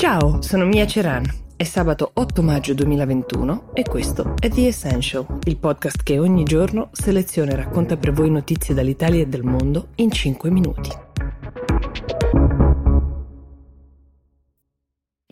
Ciao, sono Mia Ceran. È sabato 8 maggio 2021 e questo è The Essential, il podcast che ogni giorno seleziona e racconta per voi notizie dall'Italia e del mondo in 5 minuti.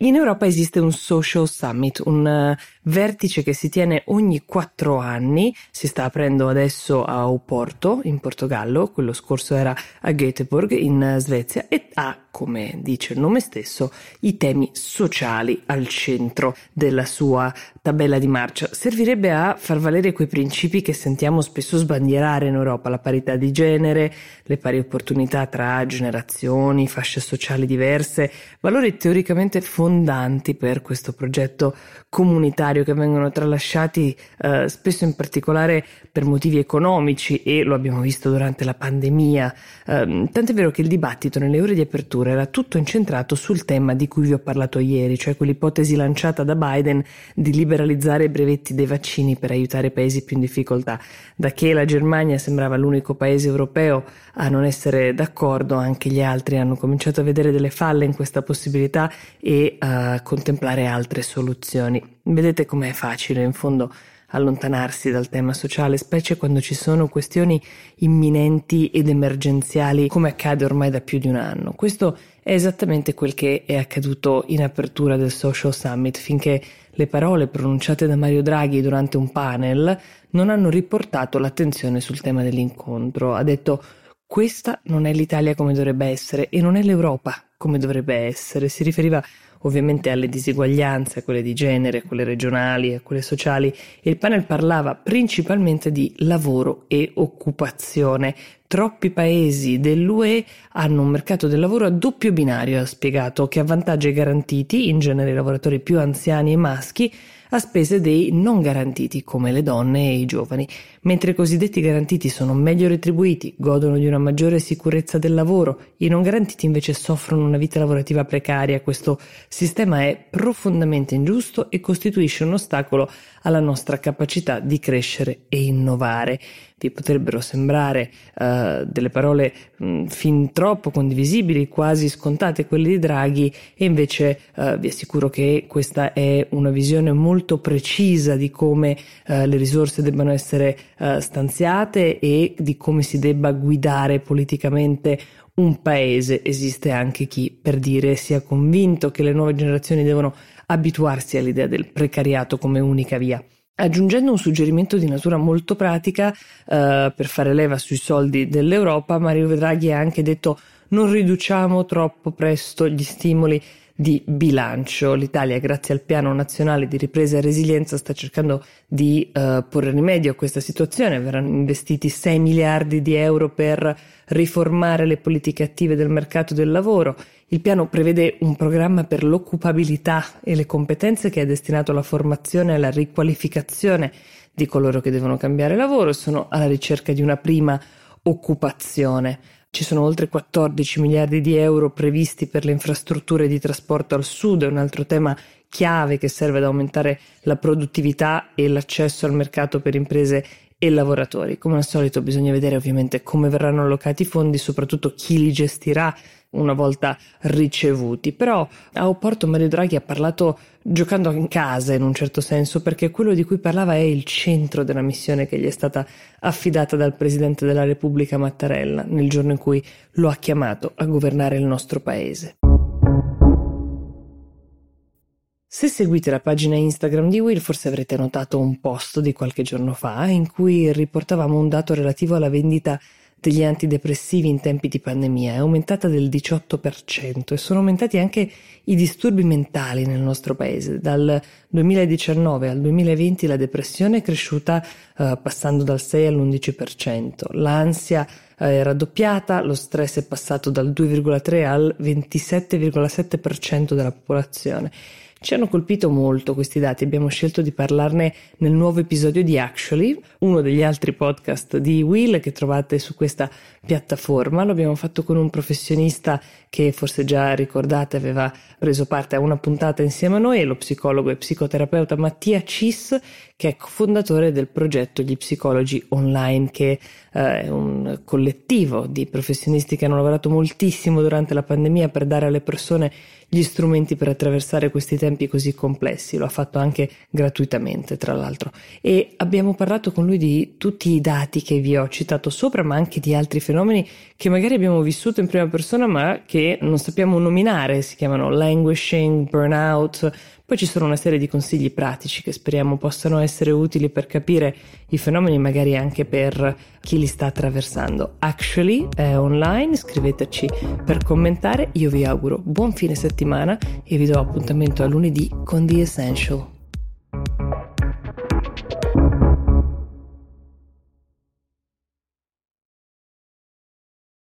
In Europa esiste un social summit, un uh, vertice che si tiene ogni quattro anni, si sta aprendo adesso a Oporto in Portogallo, quello scorso era a Göteborg in Svezia. E ha, come dice il nome stesso, i temi sociali al centro della sua tabella di marcia. Servirebbe a far valere quei principi che sentiamo spesso sbandierare in Europa, la parità di genere, le pari opportunità tra generazioni, fasce sociali diverse, valori teoricamente fondanti per questo progetto comunitario che vengono tralasciati eh, spesso in particolare per motivi economici e lo abbiamo visto durante la pandemia. Eh, tant'è vero che il dibattito nelle ore di apertura era tutto incentrato sul tema di cui vi ho parlato ieri, cioè quell'ipotesi lanciata da Biden di liberalizzare i brevetti dei vaccini per aiutare i paesi più in difficoltà. Da che la Germania sembrava l'unico paese europeo a non essere d'accordo, anche gli altri hanno cominciato a vedere delle falle in questa possibilità e a contemplare altre soluzioni. Vedete com'è facile in fondo allontanarsi dal tema sociale, specie quando ci sono questioni imminenti ed emergenziali come accade ormai da più di un anno. Questo è esattamente quel che è accaduto in apertura del Social Summit, finché le parole pronunciate da Mario Draghi durante un panel non hanno riportato l'attenzione sul tema dell'incontro. Ha detto questa non è l'Italia come dovrebbe essere e non è l'Europa come dovrebbe essere. Si riferiva ovviamente alle disuguaglianze, quelle di genere, quelle regionali e quelle sociali, e il panel parlava principalmente di lavoro e occupazione. Troppi paesi dell'UE hanno un mercato del lavoro a doppio binario, ha spiegato, che avvantaggia i garantiti, in genere i lavoratori più anziani e maschi, a spese dei non garantiti come le donne e i giovani, mentre i cosiddetti garantiti sono meglio retribuiti, godono di una maggiore sicurezza del lavoro, i non garantiti invece soffrono una vita lavorativa precaria. Questo sistema è profondamente ingiusto e costituisce un ostacolo alla nostra capacità di crescere e innovare. Vi potrebbero sembrare uh, delle parole mh, fin troppo condivisibili, quasi scontate quelle di Draghi, e invece uh, vi assicuro che questa è una visione molto precisa di come uh, le risorse debbano essere stanziate e di come si debba guidare politicamente un paese. Esiste anche chi, per dire, sia convinto che le nuove generazioni devono abituarsi all'idea del precariato come unica via. Aggiungendo un suggerimento di natura molto pratica eh, per fare leva sui soldi dell'Europa, Mario Draghi ha anche detto non riduciamo troppo presto gli stimoli di bilancio. L'Italia, grazie al Piano Nazionale di Ripresa e Resilienza, sta cercando di uh, porre rimedio a questa situazione. Verranno investiti 6 miliardi di euro per riformare le politiche attive del mercato del lavoro. Il piano prevede un programma per l'occupabilità e le competenze che è destinato alla formazione e alla riqualificazione di coloro che devono cambiare lavoro e sono alla ricerca di una prima occupazione. Ci sono oltre 14 miliardi di euro previsti per le infrastrutture di trasporto al sud, è un altro tema chiave che serve ad aumentare la produttività e l'accesso al mercato per imprese e lavoratori. Come al solito bisogna vedere ovviamente come verranno allocati i fondi, soprattutto chi li gestirà una volta ricevuti. Però a Oporto Mario Draghi ha parlato giocando in casa in un certo senso, perché quello di cui parlava è il centro della missione che gli è stata affidata dal Presidente della Repubblica Mattarella nel giorno in cui lo ha chiamato a governare il nostro paese. Se seguite la pagina Instagram di Will forse avrete notato un post di qualche giorno fa in cui riportavamo un dato relativo alla vendita degli antidepressivi in tempi di pandemia è aumentata del 18% e sono aumentati anche i disturbi mentali nel nostro paese. Dal 2019 al 2020 la depressione è cresciuta uh, passando dal 6 all'11%, l'ansia uh, è raddoppiata, lo stress è passato dal 2,3 al 27,7% della popolazione. Ci hanno colpito molto questi dati, abbiamo scelto di parlarne nel nuovo episodio di Actually, uno degli altri podcast di Will che trovate su questa piattaforma. Lo abbiamo fatto con un professionista che forse già ricordate aveva preso parte a una puntata insieme a noi, lo psicologo e psicoterapeuta Mattia Cis, che è fondatore del progetto Gli Psicologi Online, che eh, è un collettivo di professionisti che hanno lavorato moltissimo durante la pandemia per dare alle persone gli strumenti per attraversare questi tempi così complessi. Lo ha fatto anche gratuitamente, tra l'altro. E abbiamo parlato con lui di tutti i dati che vi ho citato sopra, ma anche di altri fenomeni che magari abbiamo vissuto in prima persona, ma che non sappiamo nominare. Si chiamano languishing, burnout, poi ci sono una serie di consigli pratici che speriamo possano essere utili per capire i fenomeni, magari anche per chi li sta attraversando. Actually è online, scriveteci per commentare. Io vi auguro buon fine settimana e vi do appuntamento a lunedì con The Essential.